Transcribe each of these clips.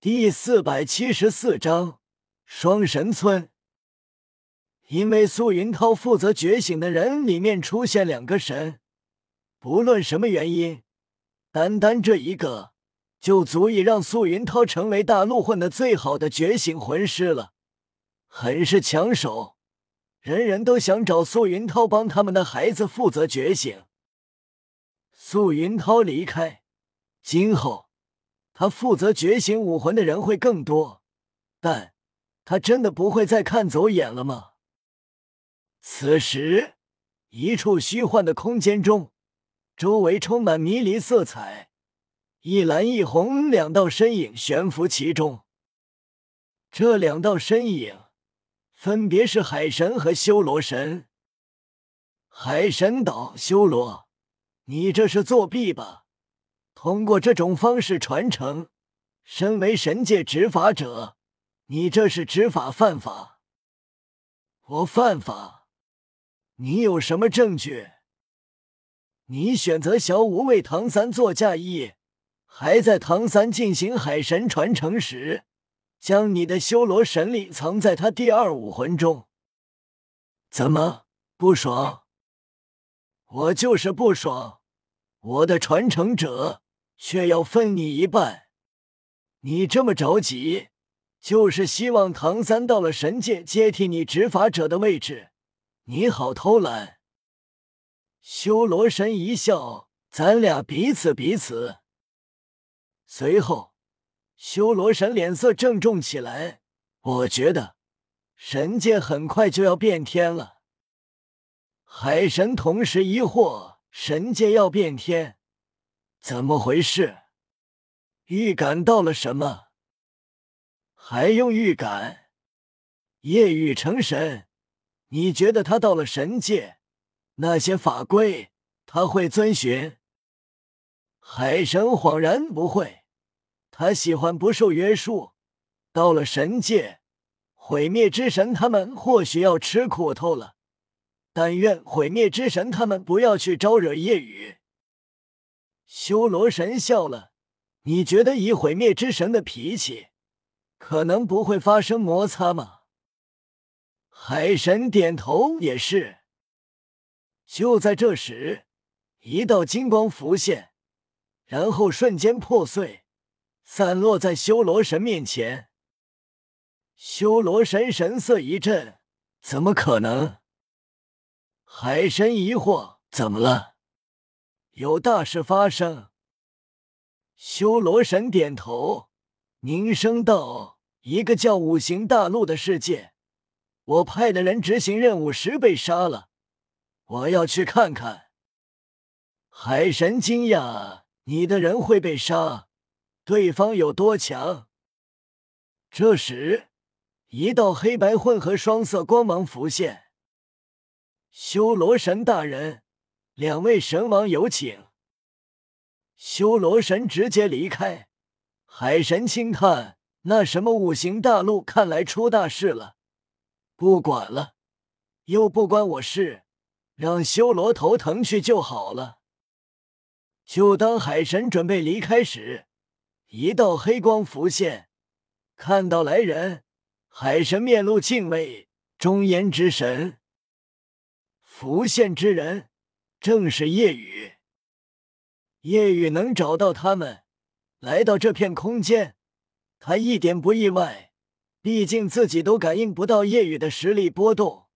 第四百七十四章双神村。因为素云涛负责觉醒的人里面出现两个神，不论什么原因，单单这一个就足以让素云涛成为大陆混的最好的觉醒魂师了，很是抢手，人人都想找素云涛帮他们的孩子负责觉醒。素云涛离开，今后。他负责觉醒武魂的人会更多，但他真的不会再看走眼了吗？此时，一处虚幻的空间中，周围充满迷离色彩，一蓝一红两道身影悬浮其中。这两道身影分别是海神和修罗神。海神岛：“修罗，你这是作弊吧？”通过这种方式传承，身为神界执法者，你这是执法犯法。我犯法？你有什么证据？你选择小五为唐三做嫁衣，还在唐三进行海神传承时，将你的修罗神力藏在他第二武魂中。怎么不爽？我就是不爽，我的传承者。却要分你一半，你这么着急，就是希望唐三到了神界接替你执法者的位置，你好偷懒。修罗神一笑，咱俩彼此彼此。随后，修罗神脸色郑重起来。我觉得神界很快就要变天了。海神同时疑惑：神界要变天？怎么回事？预感到了什么？还用预感？夜雨成神，你觉得他到了神界，那些法规他会遵循？海神恍然不会，他喜欢不受约束。到了神界，毁灭之神他们或许要吃苦头了。但愿毁灭之神他们不要去招惹夜雨。修罗神笑了，你觉得以毁灭之神的脾气，可能不会发生摩擦吗？海神点头，也是。就在这时，一道金光浮现，然后瞬间破碎，散落在修罗神面前。修罗神神色一震，怎么可能？海神疑惑，怎么了？有大事发生。修罗神点头，凝声道：“一个叫五行大陆的世界，我派的人执行任务时被杀了，我要去看看。”海神惊讶：“你的人会被杀？对方有多强？”这时，一道黑白混合双色光芒浮现。修罗神大人。两位神王有请。修罗神直接离开。海神轻叹：“那什么五行大陆，看来出大事了。不管了，又不关我事，让修罗头疼去就好了。”就当海神准备离开时，一道黑光浮现，看到来人，海神面露敬畏：“中炎之神，浮现之人。”正是夜雨，夜雨能找到他们，来到这片空间，他一点不意外。毕竟自己都感应不到夜雨的实力波动，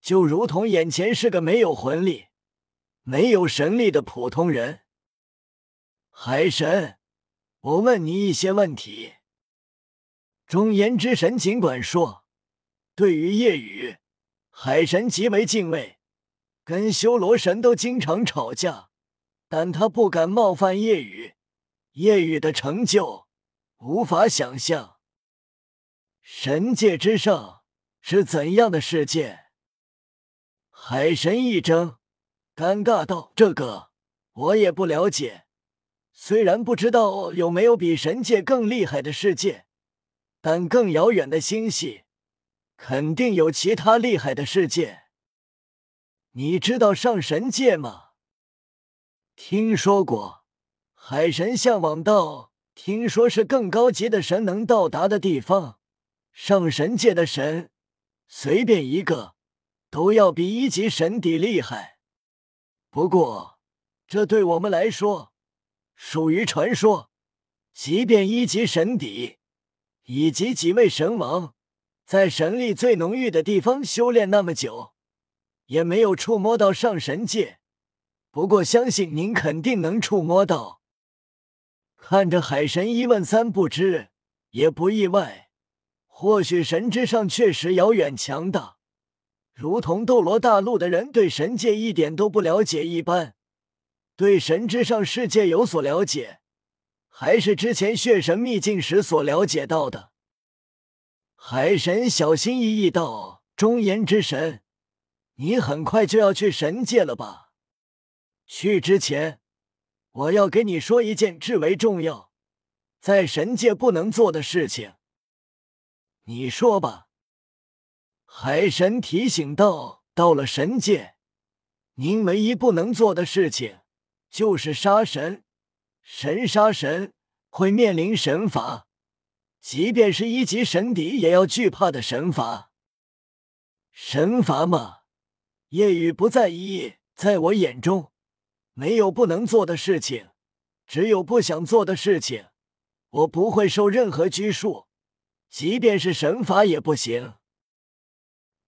就如同眼前是个没有魂力、没有神力的普通人。海神，我问你一些问题。中炎之神尽管说，对于夜雨，海神极为敬畏。跟修罗神都经常吵架，但他不敢冒犯夜雨。夜雨的成就无法想象。神界之上是怎样的世界？海神一怔，尴尬道：“这个我也不了解。虽然不知道有没有比神界更厉害的世界，但更遥远的星系肯定有其他厉害的世界。”你知道上神界吗？听说过。海神向往道：“听说是更高级的神能到达的地方。上神界的神，随便一个都要比一级神邸厉害。不过，这对我们来说属于传说。即便一级神邸以及几位神王在神力最浓郁的地方修炼那么久，也没有触摸到上神界。不过，相信您肯定能触摸到。看着海神一问三不知，也不意外。或许神之上确实遥远强大，如同斗罗大陆的人对神界一点都不了解一般。对神之上世界有所了解，还是之前血神秘境时所了解到的。海神小心翼翼道：“中炎之神，你很快就要去神界了吧？去之前，我要给你说一件至为重要，在神界不能做的事情。你说吧。”海神提醒道：“到了神界，您唯一不能做的事情。”就是杀神，神杀神会面临神罚，即便是一级神敌也要惧怕的神罚。神罚嘛，夜雨不在意，在我眼中，没有不能做的事情，只有不想做的事情。我不会受任何拘束，即便是神罚也不行。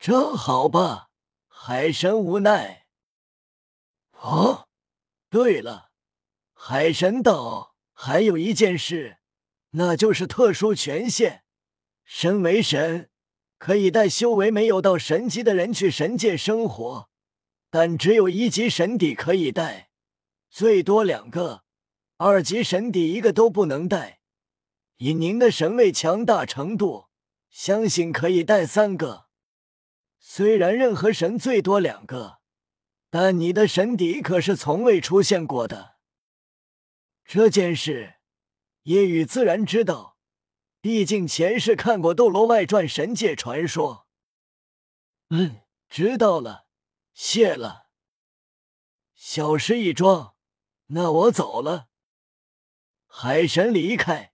这好吧，海神无奈。哦。对了，海神道还有一件事，那就是特殊权限。身为神，可以带修为没有到神级的人去神界生活，但只有一级神邸可以带，最多两个；二级神邸一个都不能带。以您的神位强大程度，相信可以带三个。虽然任何神最多两个。但你的神邸可是从未出现过的。这件事，叶雨自然知道，毕竟前世看过《斗罗外传》神界传说。嗯，知道了，谢了。小事一桩，那我走了。海神离开，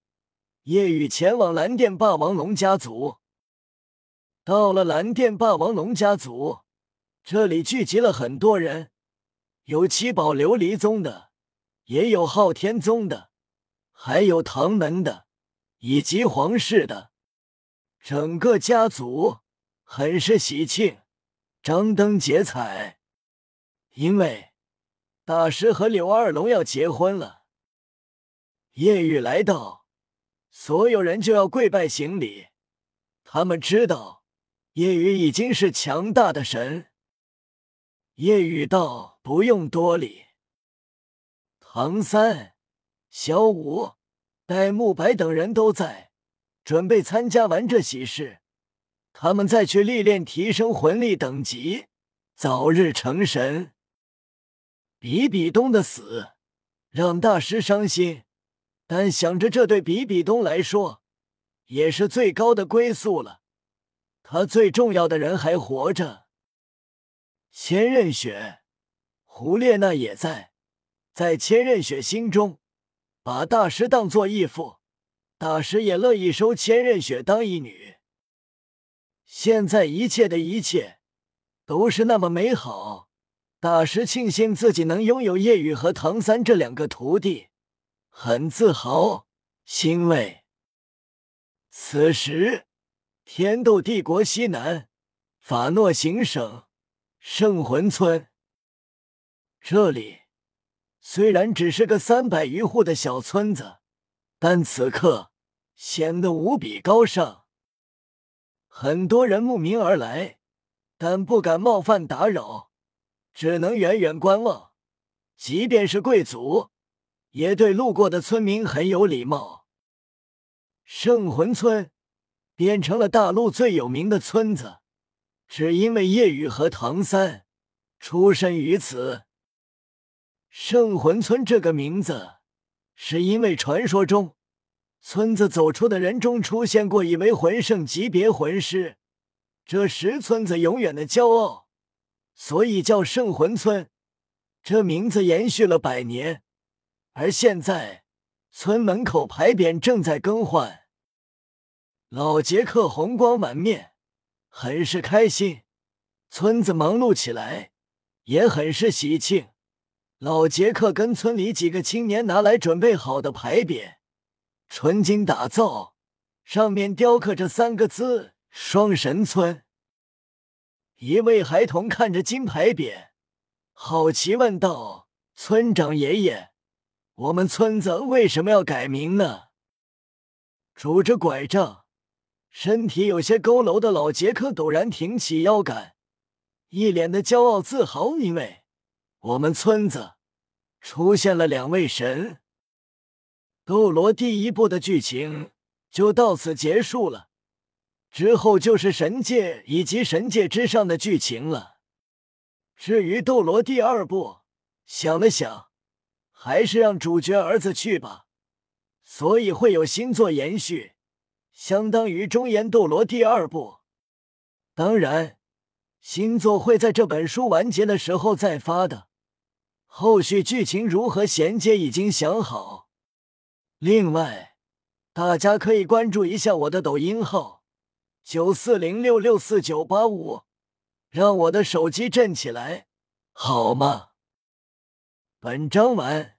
夜雨前往蓝电霸王龙家族。到了蓝电霸王龙家族。这里聚集了很多人，有七宝琉璃宗的，也有昊天宗的，还有唐门的，以及皇室的。整个家族很是喜庆，张灯结彩，因为大师和柳二龙要结婚了。夜雨来到，所有人就要跪拜行礼。他们知道，夜雨已经是强大的神。夜雨道：“不用多礼。”唐三、小五、戴沐白等人都在，准备参加完这喜事，他们再去历练提升魂力等级，早日成神。比比东的死让大师伤心，但想着这对比比东来说也是最高的归宿了，他最重要的人还活着。千仞雪，胡列娜也在，在千仞雪心中，把大师当做义父，大师也乐意收千仞雪当义女。现在一切的一切都是那么美好，大师庆幸自己能拥有叶雨和唐三这两个徒弟，很自豪欣慰。此时，天斗帝国西南法诺行省。圣魂村，这里虽然只是个三百余户的小村子，但此刻显得无比高尚。很多人慕名而来，但不敢冒犯打扰，只能远远观望。即便是贵族，也对路过的村民很有礼貌。圣魂村变成了大陆最有名的村子。只因为叶雨和唐三出身于此，圣魂村这个名字，是因为传说中村子走出的人中出现过一位魂圣级别魂师，这时村子永远的骄傲，所以叫圣魂村。这名字延续了百年，而现在村门口牌匾正在更换。老杰克红光满面，很是开心。村子忙碌起来，也很是喜庆。老杰克跟村里几个青年拿来准备好的牌匾，纯金打造，上面雕刻着三个字“双神村”。一位孩童看着金牌匾，好奇问道：“村长爷爷，我们村子为什么要改名呢？”拄着拐杖。身体有些佝偻的老杰克陡然挺起腰杆，一脸的骄傲自豪，因为我们村子出现了两位神。斗罗第一部的剧情就到此结束了，之后就是神界以及神界之上的剧情了。至于斗罗第二部，想了想，还是让主角儿子去吧，所以会有新作延续。相当于中言斗罗第二部，当然，新作会在这本书完结的时候再发的。后续剧情如何衔接已经想好。另外，大家可以关注一下我的抖音号九四零六六四九八五，让我的手机震起来，好吗？本章完。